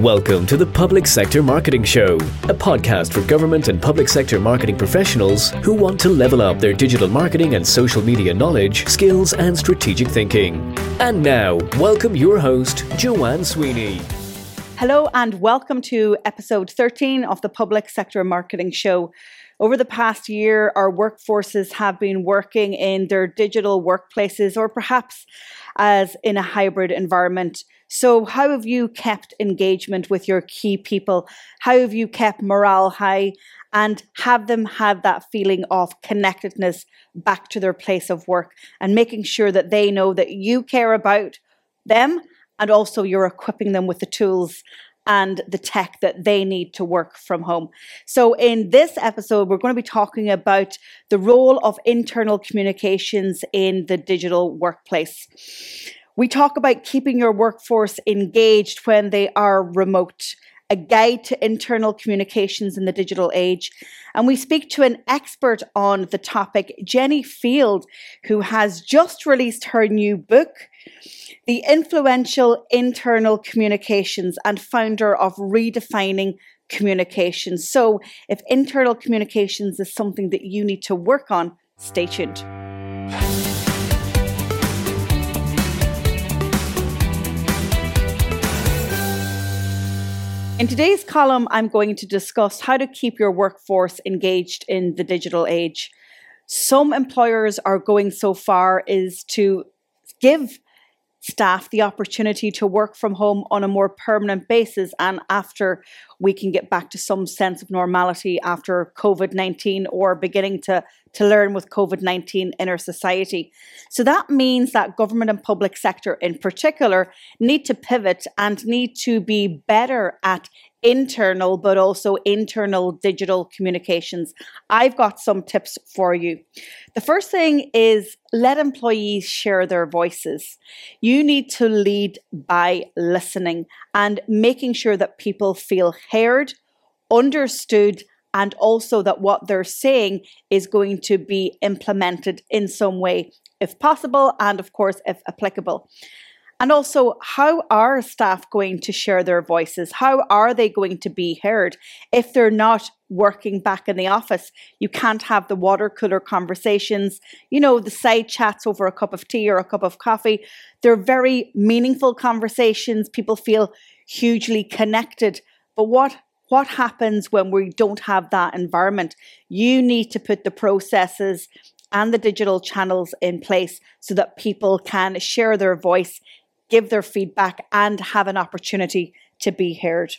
Welcome to the Public Sector Marketing Show, a podcast for government and public sector marketing professionals who want to level up their digital marketing and social media knowledge, skills, and strategic thinking. And now, welcome your host, Joanne Sweeney. Hello, and welcome to episode 13 of the Public Sector Marketing Show. Over the past year, our workforces have been working in their digital workplaces or perhaps as in a hybrid environment. So, how have you kept engagement with your key people? How have you kept morale high and have them have that feeling of connectedness back to their place of work and making sure that they know that you care about them and also you're equipping them with the tools and the tech that they need to work from home. So, in this episode, we're going to be talking about the role of internal communications in the digital workplace. We talk about keeping your workforce engaged when they are remote, a guide to internal communications in the digital age. And we speak to an expert on the topic, Jenny Field, who has just released her new book, The Influential Internal Communications, and founder of Redefining Communications. So, if internal communications is something that you need to work on, stay tuned. In today's column, I'm going to discuss how to keep your workforce engaged in the digital age. Some employers are going so far is to give staff the opportunity to work from home on a more permanent basis and after we can get back to some sense of normality after COVID 19 or beginning to, to learn with COVID 19 in our society. So that means that government and public sector in particular need to pivot and need to be better at internal but also internal digital communications. I've got some tips for you. The first thing is let employees share their voices. You need to lead by listening and making sure that people feel heard, understood, and also that what they're saying is going to be implemented in some way, if possible, and of course, if applicable. And also, how are staff going to share their voices? How are they going to be heard if they're not working back in the office? You can't have the water cooler conversations, you know, the side chats over a cup of tea or a cup of coffee. They're very meaningful conversations. People feel hugely connected. But what what happens when we don't have that environment? You need to put the processes and the digital channels in place so that people can share their voice give their feedback, and have an opportunity to be heard.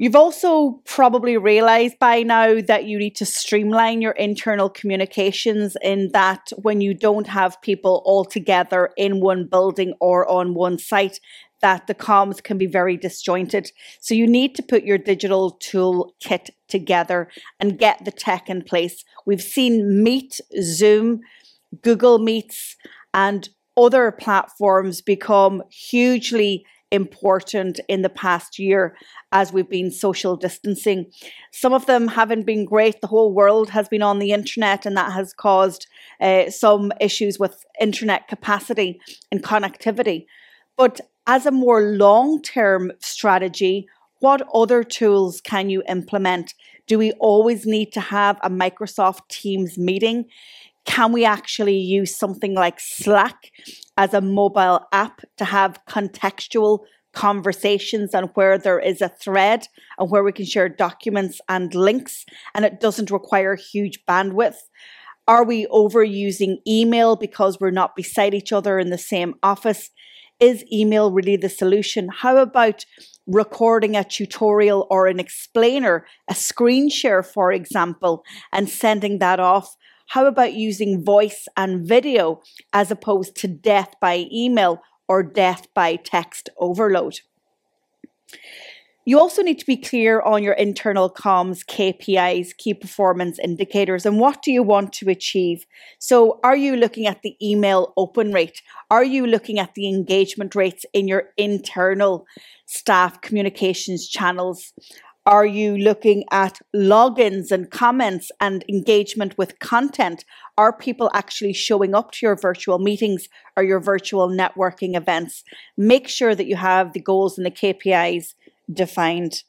You've also probably realized by now that you need to streamline your internal communications in that when you don't have people all together in one building or on one site, that the comms can be very disjointed. So you need to put your digital tool kit together and get the tech in place. We've seen Meet, Zoom, Google Meets, and other platforms become hugely important in the past year as we've been social distancing. Some of them haven't been great. The whole world has been on the internet, and that has caused uh, some issues with internet capacity and connectivity. But as a more long term strategy, what other tools can you implement? Do we always need to have a Microsoft Teams meeting? Can we actually use something like Slack as a mobile app to have contextual conversations and where there is a thread and where we can share documents and links and it doesn't require huge bandwidth? Are we overusing email because we're not beside each other in the same office? Is email really the solution? How about recording a tutorial or an explainer, a screen share, for example, and sending that off how about using voice and video as opposed to death by email or death by text overload? You also need to be clear on your internal comms KPIs, key performance indicators, and what do you want to achieve? So, are you looking at the email open rate? Are you looking at the engagement rates in your internal staff communications channels? Are you looking at logins and comments and engagement with content? Are people actually showing up to your virtual meetings or your virtual networking events? Make sure that you have the goals and the KPIs defined.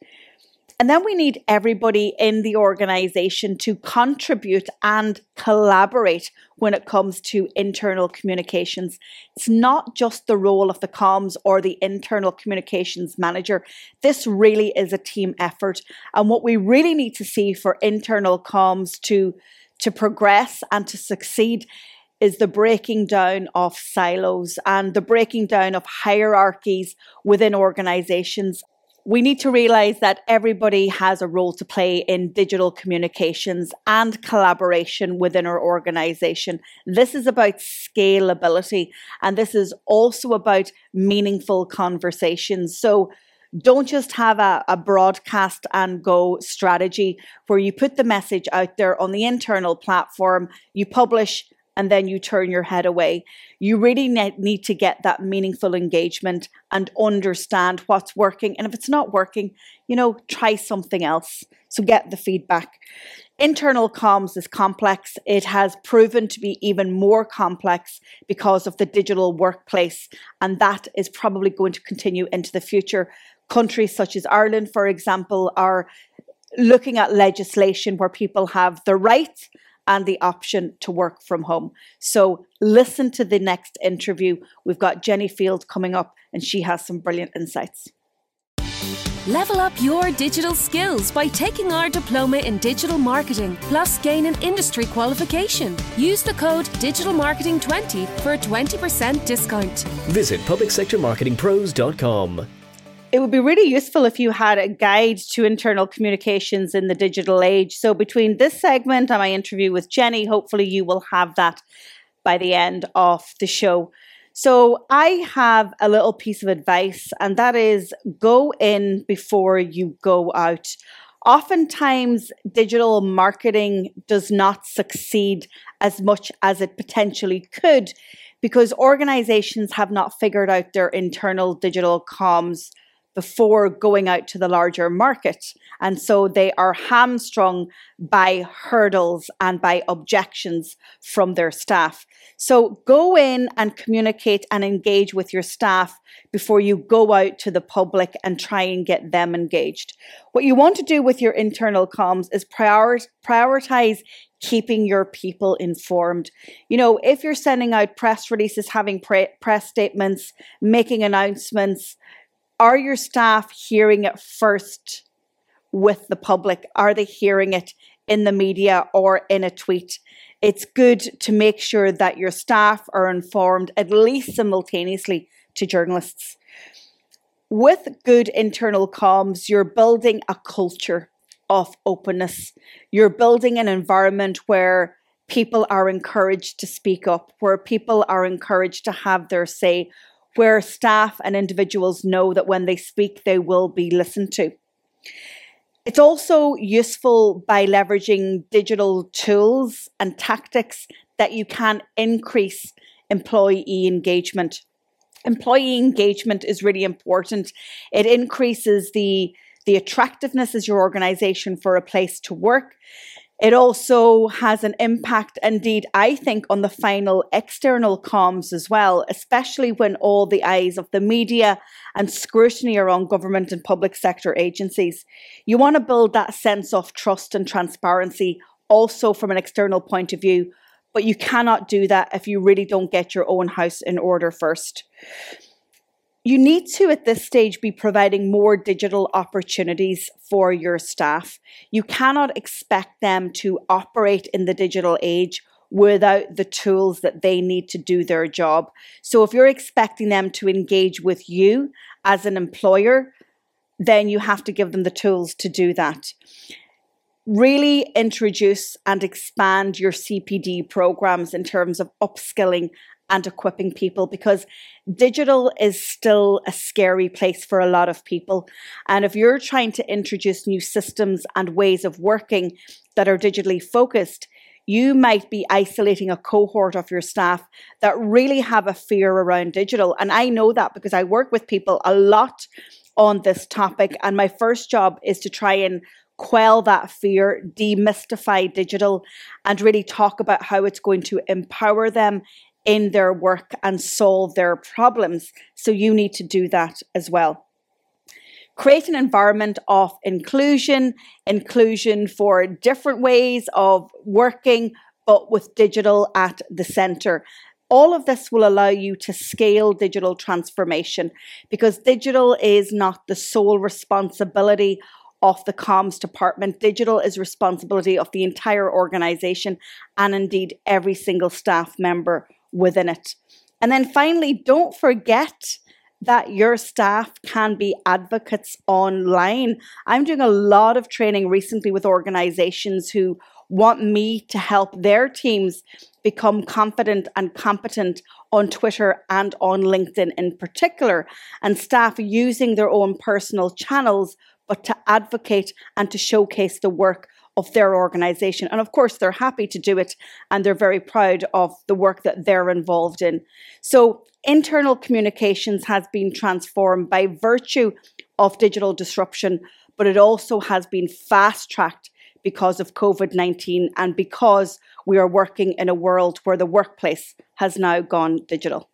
And then we need everybody in the organization to contribute and collaborate when it comes to internal communications. It's not just the role of the comms or the internal communications manager. This really is a team effort. And what we really need to see for internal comms to, to progress and to succeed is the breaking down of silos and the breaking down of hierarchies within organizations we need to realize that everybody has a role to play in digital communications and collaboration within our organization. This is about scalability and this is also about meaningful conversations. So, don't just have a, a, broadcast and go strategy where you put the message out there on the internal platform, you publish and then you turn your head away. You really need to get that meaningful engagement and understand what's working. And if it's not working, you know, try something else. So get the feedback. Internal comms is complex. It has proven to be even more complex because of the digital workplace. And that is probably going to continue into the future. Countries such as Ireland, for example, are looking at legislation where people have the right and the option to work from home. So listen to the next interview. We've got Jenny Field coming up, and she has some brilliant insights. Level up your digital skills by taking our diploma in digital marketing, plus gain an industry qualification. Use the code digitalmarketing20 for a 20% discount. Visit publicsectormarketingpros.com it would be really useful if you had a guide to internal communications in the digital age. So, between this segment and my interview with Jenny, hopefully you will have that by the end of the show. So, I have a little piece of advice, and that is go in before you go out. Oftentimes, digital marketing does not succeed as much as it potentially could because organizations have not figured out their internal digital comms before going out to the larger market. And so they are hamstrung by hurdles and by objections from their staff. So go in and communicate and engage with your staff before you go out to the public and try and get them engaged. What you want to do with your internal comms is prior- prioritize keeping your people informed. You know, if you're sending out press releases, having pre- press statements, making announcements, are your staff hearing it first with the public? Are they hearing it in the media or in a tweet? It's good to make sure that your staff are informed at least simultaneously to journalists. With good internal comms, you're building a culture of openness. You're building an environment where people are encouraged to speak up, where people are encouraged to have their say, where staff and individuals know that when they speak, they will be listened to. It's also useful by leveraging digital tools and tactics that you can increase employee engagement. Employee engagement is really important. It increases the the attractiveness as your organization for a place to work. It also has an impact, indeed, I think, on the final external comms as well, especially when all the eyes of the media and scrutiny are on government and public sector agencies. You want to build that sense of trust and transparency also from an external point of view, but you cannot do that if you really don't get your own house in order first you need to, at this stage, be providing more digital opportunities for your staff. You cannot expect them to operate in the digital age without the tools that they need to do their job. So, if you're expecting them to engage with you as an employer, then you have to give them the tools to do that. Really introduce and expand your CPD programs in terms of upskilling and equipping people because digital is still a scary place for a lot of people. And if you're trying to introduce new systems and ways of working that are digitally focused, you might be isolating a cohort of your staff that really have a fear around digital. And I know that because I work with people a lot on this topic. And my first job is to try and quell that fear, demystify digital, and really talk about how it's going to empower them in their work and solve their problems. So you need to do that as well. Create an environment of inclusion, inclusion for different ways of working, but with digital at the center. All of this will allow you to scale digital transformation because digital is not the sole responsibility of the comms department. Digital is responsibility of the entire organization and indeed every single staff member within it. And then finally, don't forget that your staff can be advocates online. I'm doing a lot of training recently with organizations who want me to help their teams become confident and competent on Twitter and on LinkedIn in particular, and staff using their own personal channels, but to advocate and to showcase the work of their organization. And of course, they're happy to do it and they're very proud of the work that they're involved in. So, internal communications has been transformed by virtue of digital disruption, but it also has been fast tracked because of COVID 19 and because we are working in a world where the workplace has now gone digital.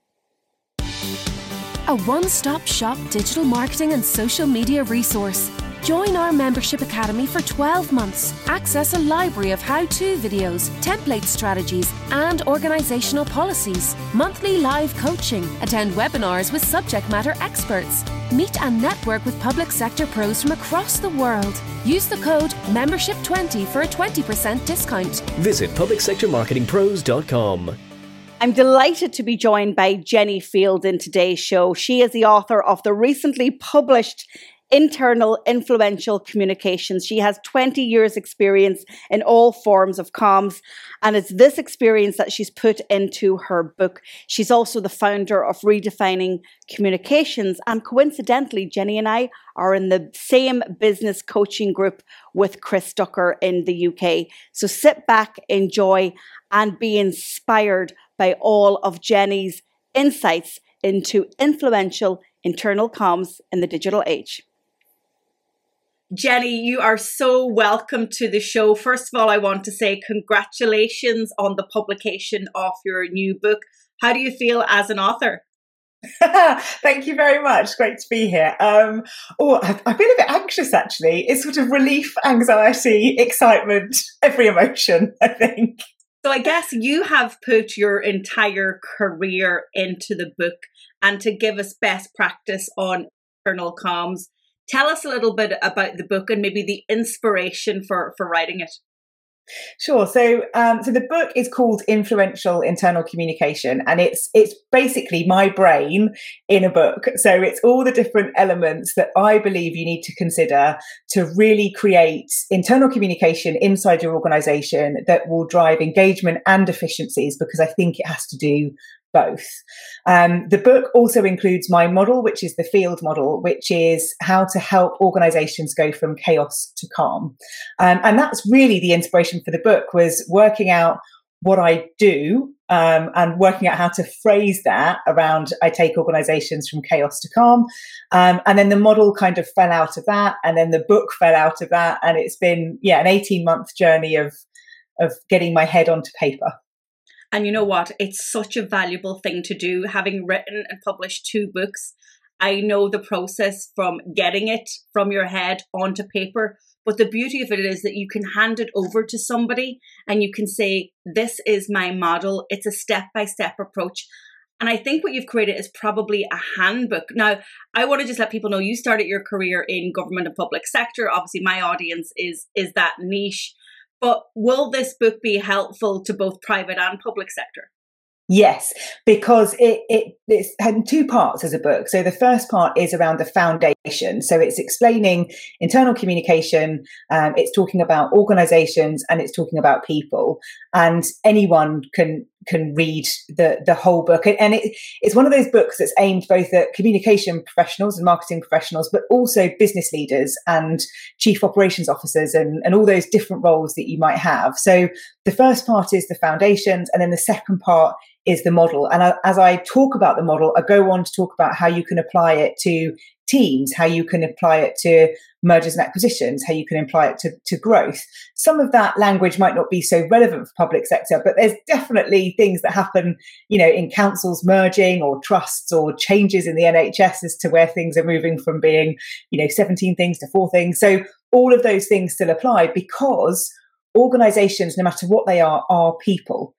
A one stop shop digital marketing and social media resource Join our membership academy for 12 months. Access a library of how to videos, template strategies, and organizational policies. Monthly live coaching. Attend webinars with subject matter experts. Meet and network with public sector pros from across the world. Use the code MEMBERSHIP20 for a 20% discount. Visit publicsectormarketingpros.com. I'm delighted to be joined by Jenny Field in today's show. She is the author of the recently published internal influential communications. She has 20 years experience in all forms of comms and it's this experience that she's put into her book. She's also the founder of Redefining Communications and coincidentally Jenny and I are in the same business coaching group with Chris Ducker in the UK. So sit back, enjoy and be inspired by all of Jenny's insights into influential internal comms in the digital age. Jenny, you are so welcome to the show. First of all, I want to say congratulations on the publication of your new book. How do you feel as an author? Thank you very much. Great to be here. Um, oh, I, I feel a bit anxious actually. It's sort of relief, anxiety, excitement, every emotion, I think. So I guess you have put your entire career into the book and to give us best practice on internal comms Tell us a little bit about the book and maybe the inspiration for, for writing it. Sure. So, um, so the book is called Influential Internal Communication, and it's it's basically my brain in a book. So it's all the different elements that I believe you need to consider to really create internal communication inside your organization that will drive engagement and efficiencies. Because I think it has to do both. Um, the book also includes my model, which is the field model, which is how to help organizations go from chaos to calm. Um, and that's really the inspiration for the book was working out what I do um, and working out how to phrase that around I take organizations from chaos to calm. Um, and then the model kind of fell out of that. And then the book fell out of that. And it's been, yeah, an 18 month journey of, of getting my head onto paper. And you know what? It's such a valuable thing to do. Having written and published two books, I know the process from getting it from your head onto paper. But the beauty of it is that you can hand it over to somebody and you can say, This is my model. It's a step by step approach. And I think what you've created is probably a handbook. Now, I want to just let people know you started your career in government and public sector. Obviously, my audience is is that niche. But will this book be helpful to both private and public sector? Yes, because it, it it's had two parts as a book. So the first part is around the foundation. So it's explaining internal communication. Um, it's talking about organizations and it's talking about people. And anyone can can read the the whole book. And it, it's one of those books that's aimed both at communication professionals and marketing professionals, but also business leaders and chief operations officers and, and all those different roles that you might have. So the first part is the foundations, and then the second part is the model. And I, as I talk about the model, I go on to talk about how you can apply it to teams, how you can apply it to mergers and acquisitions, how you can apply it to, to growth. Some of that language might not be so relevant for public sector, but there's definitely things that happen, you know, in councils merging or trusts or changes in the NHS as to where things are moving from being, you know, 17 things to four things. So all of those things still apply because organizations, no matter what they are, are people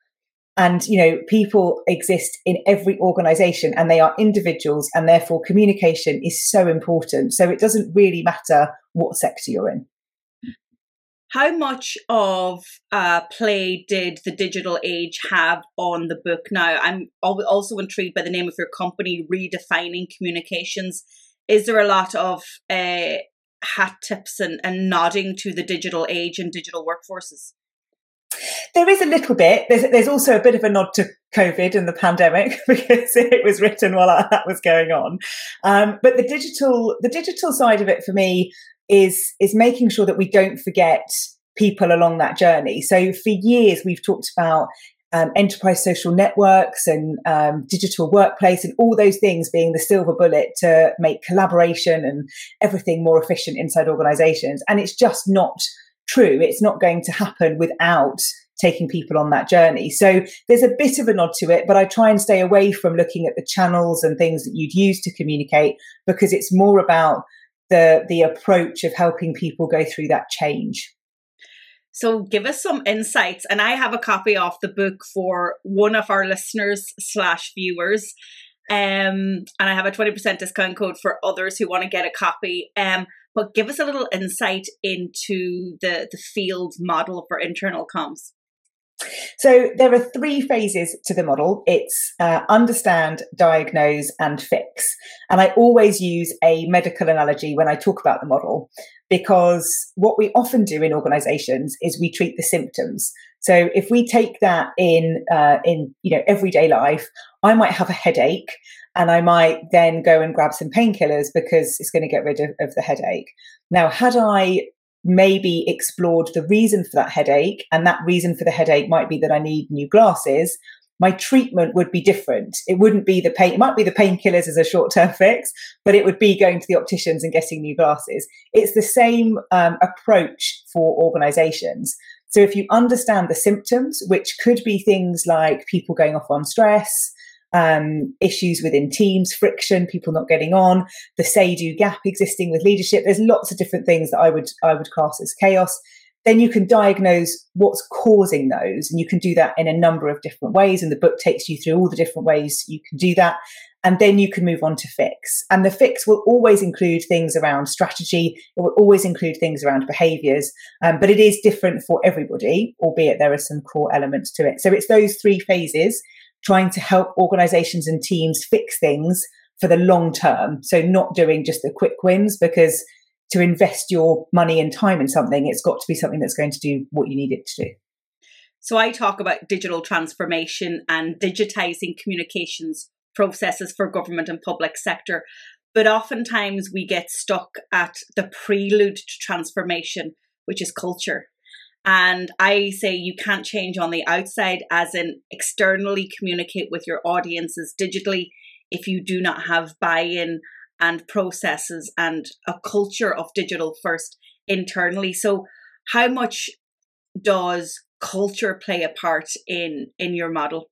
and you know people exist in every organization and they are individuals and therefore communication is so important. So it doesn't really matter what sector you're in. How much of uh, play did the digital age have on the book? Now i'm also intrigued by the name of your company redefining communications. Is there a lot of uh, hat tips and, and nodding to the digital age and digital workforces there is a little bit. There's, there's also a bit of a nod to COVID and the pandemic because it was written while that was going on. Um, but the digital, the digital side of it for me is is making sure that we don't forget people along that journey. So for years we've talked about um, enterprise social networks and um, digital workplace and all those things being the silver bullet to make collaboration and everything more efficient inside organizations. And it's just not true. It's not going to happen without taking people on that journey. So there's a bit of a nod to it, but I try and stay away from looking at the channels and things that you'd use to communicate because it's more about the the approach of helping people go through that change. So give us some insights. And I have a copy of the book for one of our listeners slash viewers. Um, and I have a 20% discount code for others who want to get a copy. Um, but give us a little insight into the, the field model for internal comms. So there are three phases to the model. It's uh, understand, diagnose, and fix. And I always use a medical analogy when I talk about the model because what we often do in organizations is we treat the symptoms. So if we take that in uh, in you know everyday life, I might have a headache and I might then go and grab some painkillers because it's going to get rid of, of the headache. Now, had I maybe explored the reason for that headache, and that reason for the headache might be that I need new glasses, my treatment would be different. It wouldn't be the pain, it might be the painkillers as a short term fix, but it would be going to the opticians and getting new glasses. It's the same um, approach for organizations. So if you understand the symptoms, which could be things like people going off on stress, um, issues within teams, friction, people not getting on, the say-do gap existing with leadership. There's lots of different things that I would I would class as chaos. Then you can diagnose what's causing those, and you can do that in a number of different ways. And the book takes you through all the different ways you can do that. And then you can move on to fix. And the fix will always include things around strategy. It will always include things around behaviors. Um, but it is different for everybody, albeit there are some core elements to it. So it's those three phases trying to help organizations and teams fix things for the long term. So not doing just the quick wins because to invest your money and time in something, it's got to be something that's going to do what you need it to do. So I talk about digital transformation and digitizing communications processes for government and public sector. But oftentimes we get stuck at the prelude to transformation, which is culture. And I say you can't change on the outside, as in externally communicate with your audiences digitally, if you do not have buy in and processes and a culture of digital first internally. So, how much does culture play a part in in your model?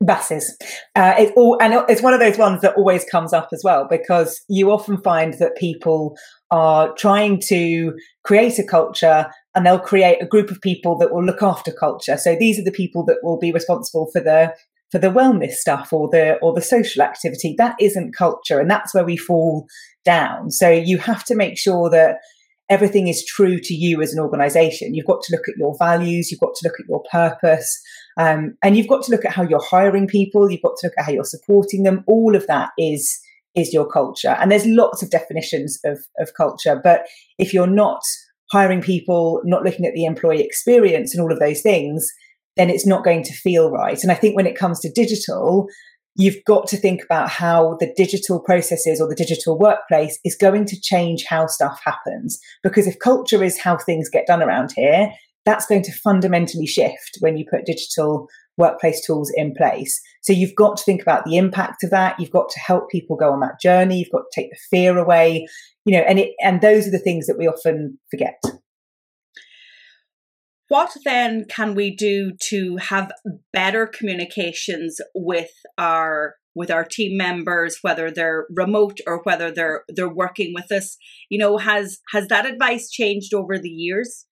Buses. Uh, it's all, and it's one of those ones that always comes up as well because you often find that people are trying to create a culture and they'll create a group of people that will look after culture. So these are the people that will be responsible for the for the wellness stuff or the or the social activity. That isn't culture, and that's where we fall down. So you have to make sure that everything is true to you as an organization. You've got to look at your values, you've got to look at your purpose, um, and you've got to look at how you're hiring people, you've got to look at how you're supporting them. All of that is is your culture. And there's lots of definitions of, of culture. But if you're not hiring people, not looking at the employee experience and all of those things, then it's not going to feel right. And I think when it comes to digital, you've got to think about how the digital processes or the digital workplace is going to change how stuff happens. Because if culture is how things get done around here, that's going to fundamentally shift when you put digital workplace tools in place. So you've got to think about the impact of that. You've got to help people go on that journey. You've got to take the fear away, you know, and it, and those are the things that we often forget. What then can we do to have better communications with our with our team members whether they're remote or whether they're they're working with us you know has has that advice changed over the years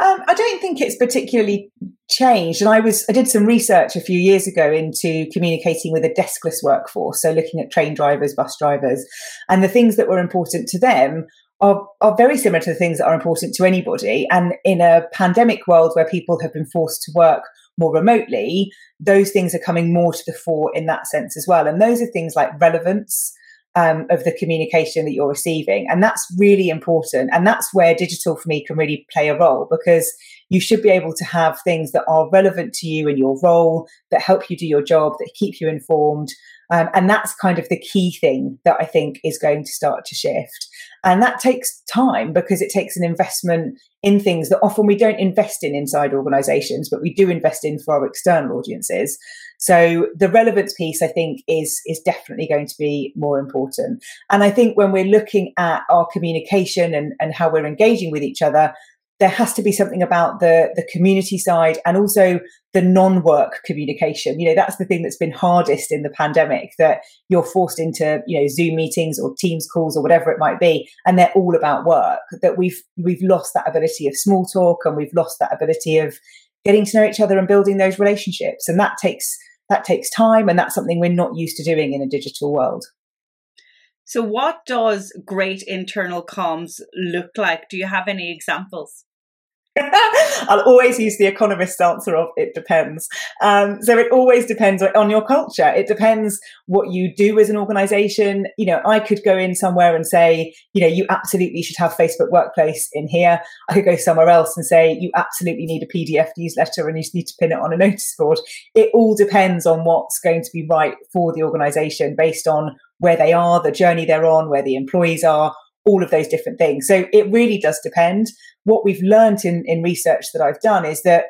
um, I don't think it's particularly changed. And I was I did some research a few years ago into communicating with a deskless workforce, so looking at train drivers, bus drivers, and the things that were important to them are, are very similar to the things that are important to anybody. And in a pandemic world where people have been forced to work more remotely, those things are coming more to the fore in that sense as well. And those are things like relevance, um, of the communication that you're receiving. And that's really important. And that's where digital for me can really play a role because you should be able to have things that are relevant to you and your role, that help you do your job, that keep you informed. Um, and that's kind of the key thing that I think is going to start to shift. And that takes time because it takes an investment in things that often we don't invest in inside organizations, but we do invest in for our external audiences. So the relevance piece, I think, is is definitely going to be more important. And I think when we're looking at our communication and, and how we're engaging with each other, there has to be something about the the community side and also the non-work communication. You know that's the thing that's been hardest in the pandemic that you're forced into you know zoom meetings or teams calls or whatever it might be and they're all about work that we've we've lost that ability of small talk and we've lost that ability of getting to know each other and building those relationships. And that takes that takes time and that's something we're not used to doing in a digital world so what does great internal comms look like? Do you have any examples I'll always use the economist answer of it depends. Um, so it always depends on your culture. It depends what you do as an organization. You know, I could go in somewhere and say, you know, you absolutely should have Facebook Workplace in here. I could go somewhere else and say, you absolutely need a PDF newsletter and you need to pin it on a notice board. It all depends on what's going to be right for the organization based on where they are, the journey they're on, where the employees are, all of those different things. So it really does depend. What we've learned in, in research that I've done is that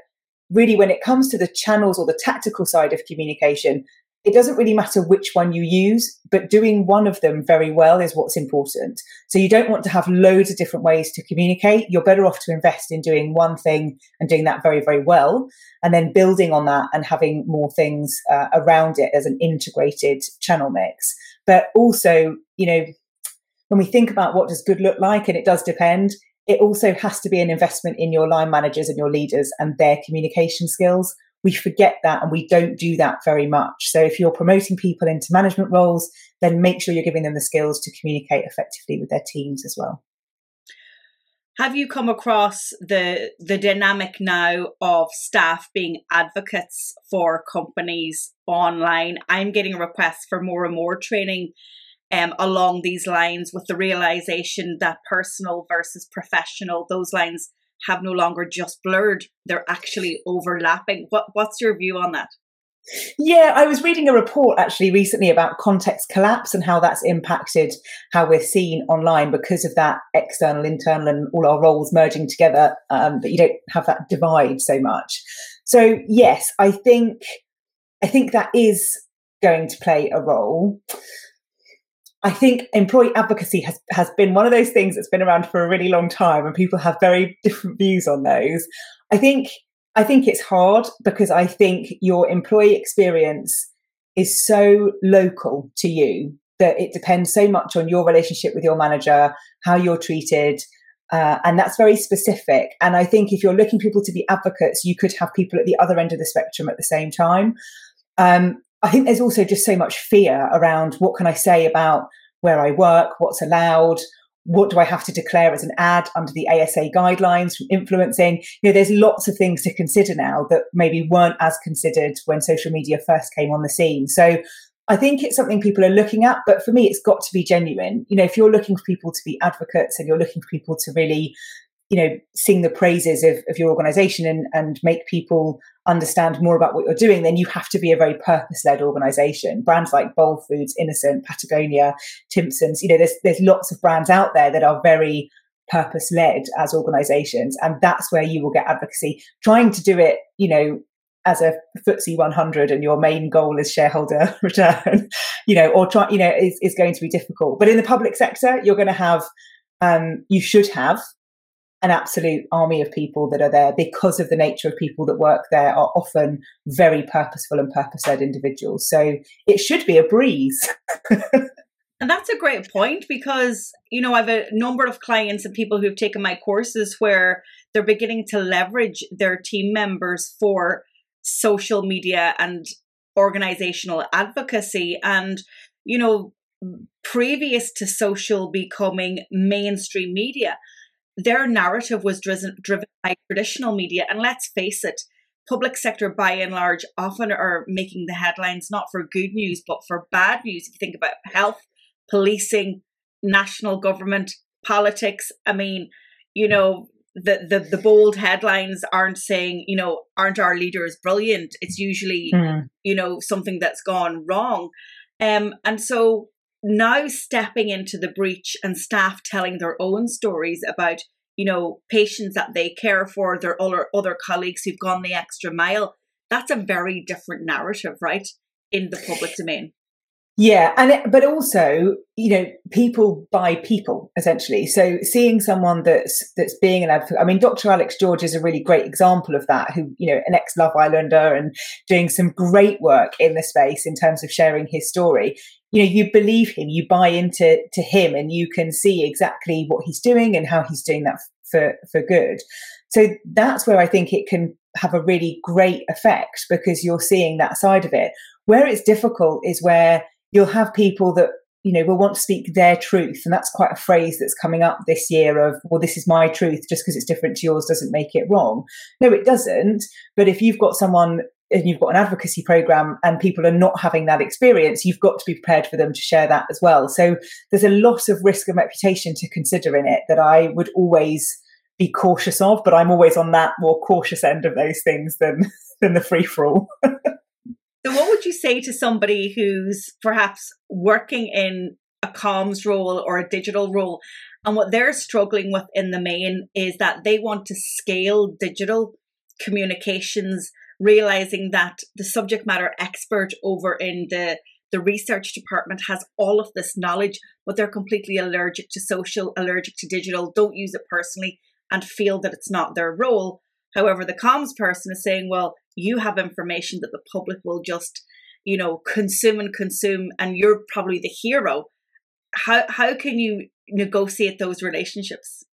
really when it comes to the channels or the tactical side of communication, it doesn't really matter which one you use, but doing one of them very well is what's important. So you don't want to have loads of different ways to communicate. You're better off to invest in doing one thing and doing that very, very well, and then building on that and having more things uh, around it as an integrated channel mix. But also, you know, when we think about what does good look like, and it does depend, it also has to be an investment in your line managers and your leaders and their communication skills. We forget that and we don't do that very much. So if you're promoting people into management roles, then make sure you're giving them the skills to communicate effectively with their teams as well. Have you come across the the dynamic now of staff being advocates for companies online? I'm getting requests for more and more training um, along these lines with the realization that personal versus professional, those lines have no longer just blurred, they're actually overlapping. What, what's your view on that? Yeah, I was reading a report actually recently about context collapse and how that's impacted how we're seen online because of that external, internal, and all our roles merging together. Um, but you don't have that divide so much. So yes, I think I think that is going to play a role. I think employee advocacy has, has been one of those things that's been around for a really long time and people have very different views on those. I think I think it's hard because I think your employee experience is so local to you that it depends so much on your relationship with your manager, how you're treated, uh, and that's very specific. And I think if you're looking people to be advocates, you could have people at the other end of the spectrum at the same time. Um, I think there's also just so much fear around what can I say about where I work, what's allowed, what do I have to declare as an ad under the ASA guidelines from influencing? You know, there's lots of things to consider now that maybe weren't as considered when social media first came on the scene. So I think it's something people are looking at, but for me, it's got to be genuine. You know, if you're looking for people to be advocates and you're looking for people to really you know sing the praises of, of your organization and, and make people understand more about what you're doing then you have to be a very purpose-led organization brands like bold foods innocent patagonia timpsons you know there's there's lots of brands out there that are very purpose-led as organizations and that's where you will get advocacy trying to do it you know as a FTSE 100 and your main goal is shareholder return, you know, or try, you know, is, is going to be difficult. But in the public sector, you're going to have, um, you should have an absolute army of people that are there because of the nature of people that work there are often very purposeful and purpose-led individuals. So it should be a breeze. And that's a great point because, you know, I have a number of clients and people who've taken my courses where they're beginning to leverage their team members for social media and organizational advocacy. And, you know, previous to social becoming mainstream media, their narrative was driven, driven by traditional media. And let's face it, public sector by and large often are making the headlines not for good news, but for bad news. If you think about health, policing, national government, politics. I mean, you know, the, the, the bold headlines aren't saying, you know, aren't our leaders brilliant? It's usually, mm. you know, something that's gone wrong. Um, and so now stepping into the breach and staff telling their own stories about, you know, patients that they care for, their other, other colleagues who've gone the extra mile, that's a very different narrative, right? In the public domain. Yeah, and it, but also, you know, people buy people essentially. So seeing someone that's that's being an advocate. I mean, Dr. Alex George is a really great example of that. Who you know, an ex Love Islander and doing some great work in the space in terms of sharing his story. You know, you believe him, you buy into to him, and you can see exactly what he's doing and how he's doing that for for good. So that's where I think it can have a really great effect because you're seeing that side of it. Where it's difficult is where you'll have people that you know will want to speak their truth. And that's quite a phrase that's coming up this year of well this is my truth just because it's different to yours doesn't make it wrong. No it doesn't. But if you've got someone and you've got an advocacy program and people are not having that experience you've got to be prepared for them to share that as well. So there's a lot of risk and reputation to consider in it that i would always be cautious of but i'm always on that more cautious end of those things than than the free for all So, what would you say to somebody who's perhaps working in a comms role or a digital role, and what they're struggling with in the main is that they want to scale digital communications, realizing that the subject matter expert over in the the research department has all of this knowledge, but they're completely allergic to social, allergic to digital, don't use it personally, and feel that it's not their role. However, the comms person is saying, well, you have information that the public will just, you know, consume and consume, and you're probably the hero. How how can you negotiate those relationships?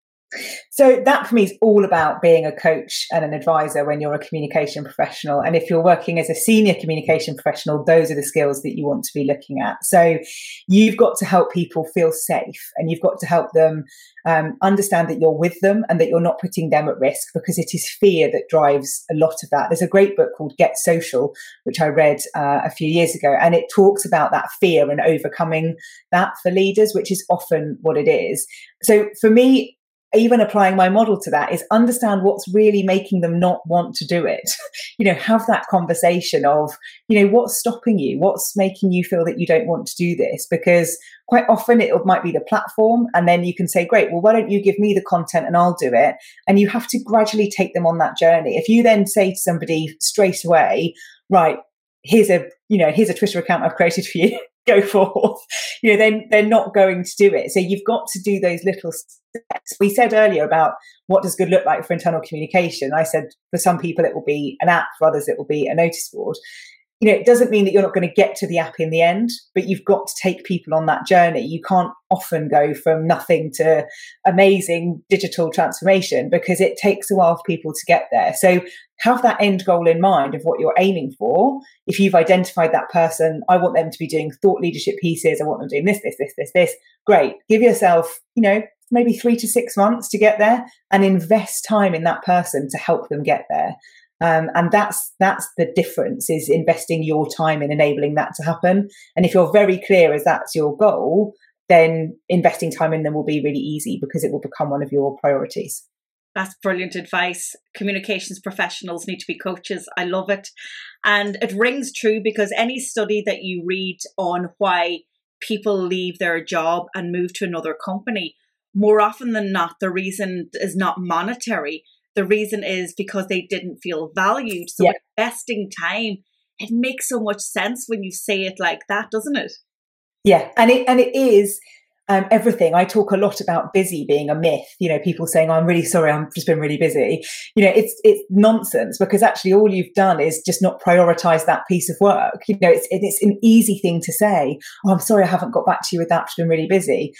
So that for me is all about being a coach and an advisor when you're a communication professional. And if you're working as a senior communication professional, those are the skills that you want to be looking at. So you've got to help people feel safe and you've got to help them um, understand that you're with them and that you're not putting them at risk because it is fear that drives a lot of that. There's a great book called Get Social, which I read uh, a few years ago, and it talks about that fear and overcoming that for leaders, which is often what it is. So for me, even applying my model to that is understand what's really making them not want to do it. you know, have that conversation of, you know, what's stopping you? What's making you feel that you don't want to do this? Because quite often it might be the platform. And then you can say, great, well, why don't you give me the content and I'll do it? And you have to gradually take them on that journey. If you then say to somebody straight away, right, here's a, you know, here's a Twitter account I've created for you. go forth. You know, then they're not going to do it. So you've got to do those little steps. We said earlier about what does good look like for internal communication. I said for some people it will be an app, for others it will be a notice board you know, it doesn't mean that you're not going to get to the app in the end, but you've got to take people on that journey. You can't often go from nothing to amazing digital transformation because it takes a while for people to get there. So have that end goal in mind of what you're aiming for. If you've identified that person, I want them to be doing thought leadership pieces. I want them doing this, this, this, this, this. Great. Give yourself, you know, maybe three to six months to get there and invest time in that person to help them get there. Um, and that's that's the difference is investing your time in enabling that to happen. And if you're very clear as that's your goal, then investing time in them will be really easy because it will become one of your priorities. That's brilliant advice. Communications professionals need to be coaches. I love it. And it rings true because any study that you read on why people leave their job and move to another company, more often than not, the reason is not monetary the reason is because they didn't feel valued. So yeah. investing time, it makes so much sense when you say it like that, doesn't it? Yeah, and it and it is um, everything. I talk a lot about busy being a myth. You know, people saying, oh, "I'm really sorry, I've just been really busy." You know, it's it's nonsense because actually all you've done is just not prioritize that piece of work. You know, it's it's an easy thing to say. Oh, I'm sorry, I haven't got back to you with that. I've been really busy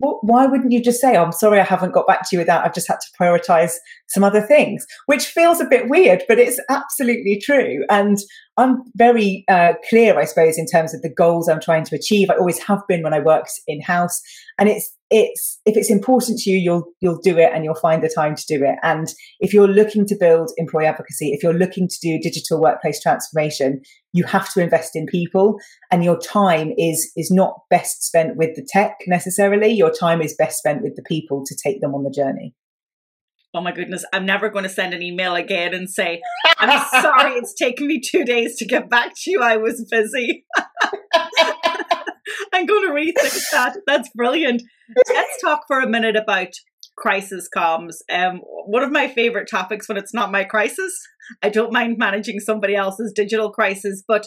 well, why wouldn't you just say, oh, I'm sorry, I haven't got back to you with that. I've just had to prioritize some other things, which feels a bit weird, but it's absolutely true. And I'm very uh, clear, I suppose, in terms of the goals I'm trying to achieve. I always have been when I worked in house. And it's it's if it's important to you you'll you'll do it and you'll find the time to do it and if you're looking to build employee advocacy if you're looking to do digital workplace transformation you have to invest in people and your time is is not best spent with the tech necessarily your time is best spent with the people to take them on the journey oh my goodness, I'm never going to send an email again and say, I'm sorry, it's taken me two days to get back to you. I was busy. I'm going to rethink that. That's brilliant. Let's talk for a minute about crisis comms. Um, one of my favorite topics when it's not my crisis. I don't mind managing somebody else's digital crisis, but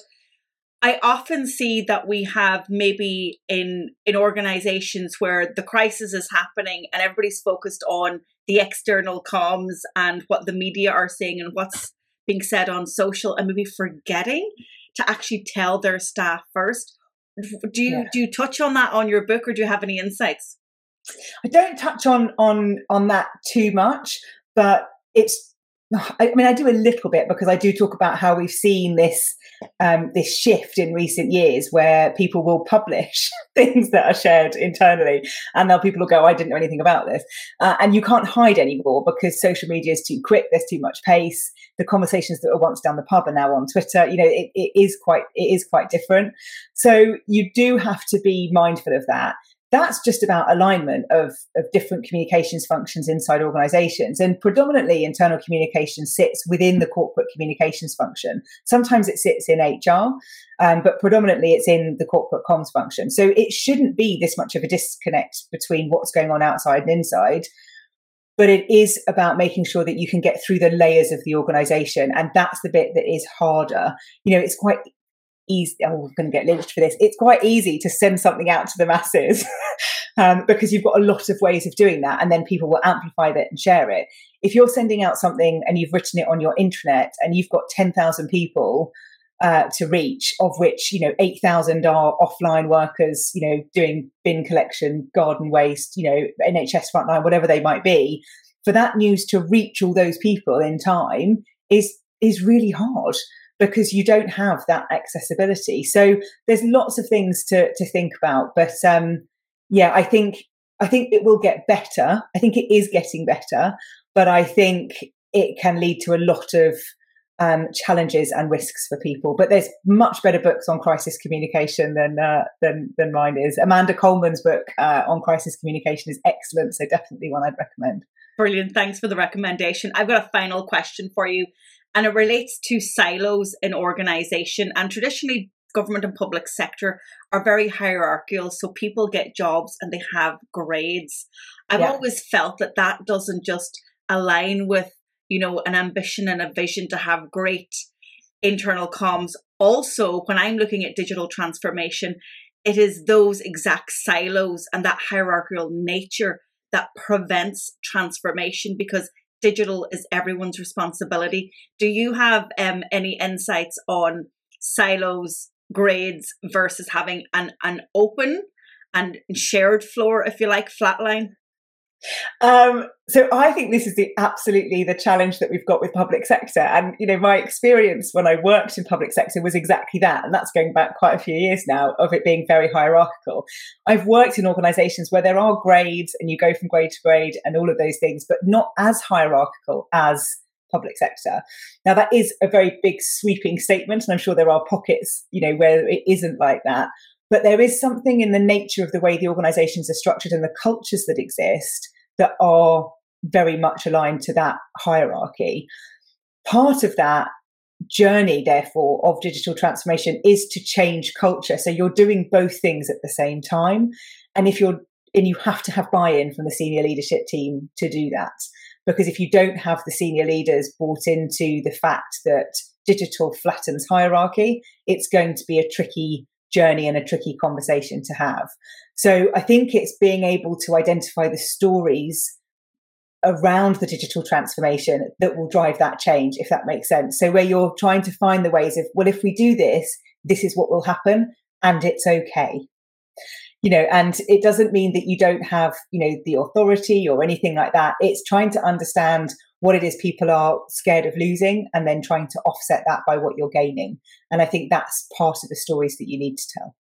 I often see that we have maybe in in organizations where the crisis is happening and everybody's focused on the external comms and what the media are saying and what's being said on social and maybe forgetting to actually tell their staff first do you yeah. do you touch on that on your book or do you have any insights i don't touch on on on that too much but it's I mean, I do a little bit because I do talk about how we've seen this um, this shift in recent years where people will publish things that are shared internally, and now people will go, "I didn't know anything about this," uh, and you can't hide anymore because social media is too quick. There's too much pace. The conversations that were once down the pub are now on Twitter. You know, it, it is quite it is quite different. So you do have to be mindful of that that's just about alignment of, of different communications functions inside organizations. And predominantly, internal communication sits within the corporate communications function. Sometimes it sits in HR, um, but predominantly it's in the corporate comms function. So it shouldn't be this much of a disconnect between what's going on outside and inside. But it is about making sure that you can get through the layers of the organization. And that's the bit that is harder. You know, it's quite easy. Oh, I'm going to get lynched for this. It's quite easy to send something out to the masses um, because you've got a lot of ways of doing that, and then people will amplify that and share it. If you're sending out something and you've written it on your intranet and you've got ten thousand people uh, to reach, of which you know eight thousand are offline workers, you know, doing bin collection, garden waste, you know, NHS frontline, whatever they might be. For that news to reach all those people in time is is really hard because you don't have that accessibility. So there's lots of things to to think about. But um, yeah, I think I think it will get better. I think it is getting better, but I think it can lead to a lot of um, challenges and risks for people. But there's much better books on crisis communication than uh, than than mine is. Amanda Coleman's book uh, on crisis communication is excellent, so definitely one I'd recommend. Brilliant. Thanks for the recommendation. I've got a final question for you and it relates to silos in organization. And traditionally, government and public sector are very hierarchical. So people get jobs and they have grades. I've yeah. always felt that that doesn't just align with, you know, an ambition and a vision to have great internal comms. Also, when I'm looking at digital transformation, it is those exact silos and that hierarchical nature that prevents transformation because digital is everyone's responsibility. Do you have um, any insights on silos, grades versus having an, an open and shared floor, if you like, flatline? Um, so I think this is the absolutely the challenge that we've got with public sector. And you know, my experience when I worked in public sector was exactly that, and that's going back quite a few years now of it being very hierarchical. I've worked in organisations where there are grades, and you go from grade to grade, and all of those things, but not as hierarchical as public sector. Now that is a very big sweeping statement, and I'm sure there are pockets, you know, where it isn't like that. But there is something in the nature of the way the organizations are structured and the cultures that exist that are very much aligned to that hierarchy. Part of that journey, therefore, of digital transformation is to change culture. So you're doing both things at the same time. And if you're and you have to have buy-in from the senior leadership team to do that. Because if you don't have the senior leaders bought into the fact that digital flattens hierarchy, it's going to be a tricky journey and a tricky conversation to have. So I think it's being able to identify the stories around the digital transformation that will drive that change, if that makes sense. So where you're trying to find the ways of, well, if we do this, this is what will happen and it's okay you know and it doesn't mean that you don't have you know the authority or anything like that it's trying to understand what it is people are scared of losing and then trying to offset that by what you're gaining and i think that's part of the stories that you need to tell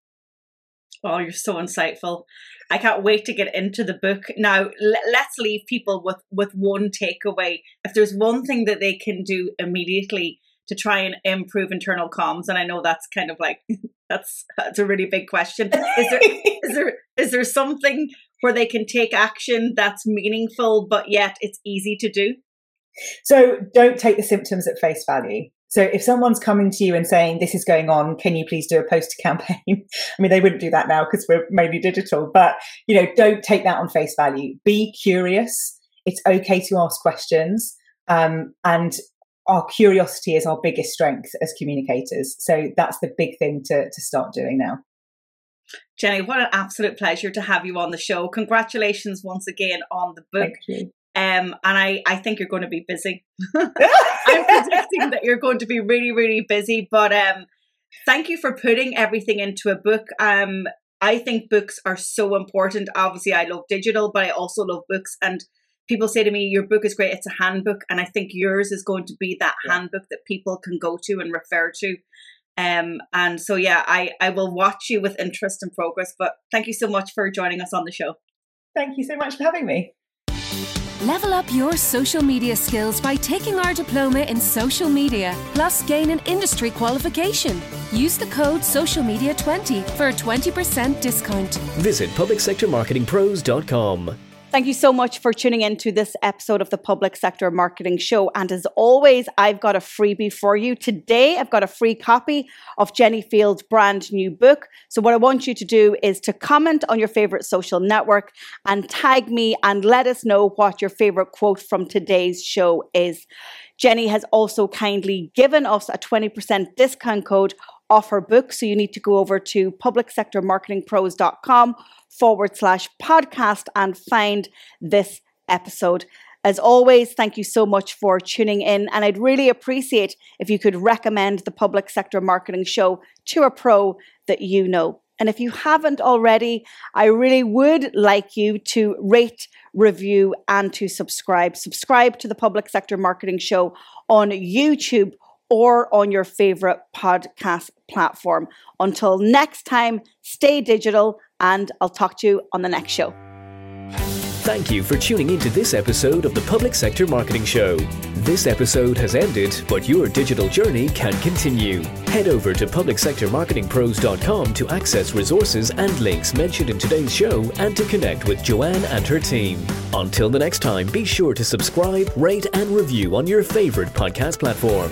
Oh, you're so insightful. I can't wait to get into the book. Now, let's leave people with, with one takeaway. If there's one thing that they can do immediately to try and improve internal comms, and I know that's kind of like that's that's a really big question. Is there is there is there something where they can take action that's meaningful but yet it's easy to do? So don't take the symptoms at face value. So if someone's coming to you and saying this is going on, can you please do a poster campaign? I mean, they wouldn't do that now because we're mainly digital, but you know, don't take that on face value. Be curious. It's okay to ask questions. Um, and our curiosity is our biggest strength as communicators. So that's the big thing to, to start doing now. Jenny, what an absolute pleasure to have you on the show. Congratulations once again on the book. Um, and I, I think you're going to be busy. I'm predicting that you're going to be really, really busy. But um, thank you for putting everything into a book. Um, I think books are so important. Obviously, I love digital, but I also love books. And people say to me, Your book is great, it's a handbook. And I think yours is going to be that yeah. handbook that people can go to and refer to. Um, and so, yeah, I, I will watch you with interest and progress. But thank you so much for joining us on the show. Thank you so much for having me. Level up your social media skills by taking our diploma in social media, plus gain an industry qualification. Use the code SOCIALMEDIA20 for a 20% discount. Visit publicsectormarketingpros.com. Thank you so much for tuning in to this episode of the Public Sector Marketing Show. And as always, I've got a freebie for you. Today, I've got a free copy of Jenny Field's brand new book. So, what I want you to do is to comment on your favorite social network and tag me and let us know what your favorite quote from today's show is. Jenny has also kindly given us a 20% discount code off her book. So you need to go over to publicsectormarketingpros.com forward slash podcast and find this episode. As always, thank you so much for tuning in. And I'd really appreciate if you could recommend the Public Sector Marketing Show to a pro that you know. And if you haven't already, I really would like you to rate, review, and to subscribe. Subscribe to the Public Sector Marketing Show on YouTube or on your favorite podcast platform. Until next time, stay digital, and I'll talk to you on the next show. Thank you for tuning into this episode of the Public Sector Marketing Show. This episode has ended, but your digital journey can continue. Head over to publicsectormarketingpros.com to access resources and links mentioned in today's show and to connect with Joanne and her team. Until the next time, be sure to subscribe, rate, and review on your favorite podcast platform.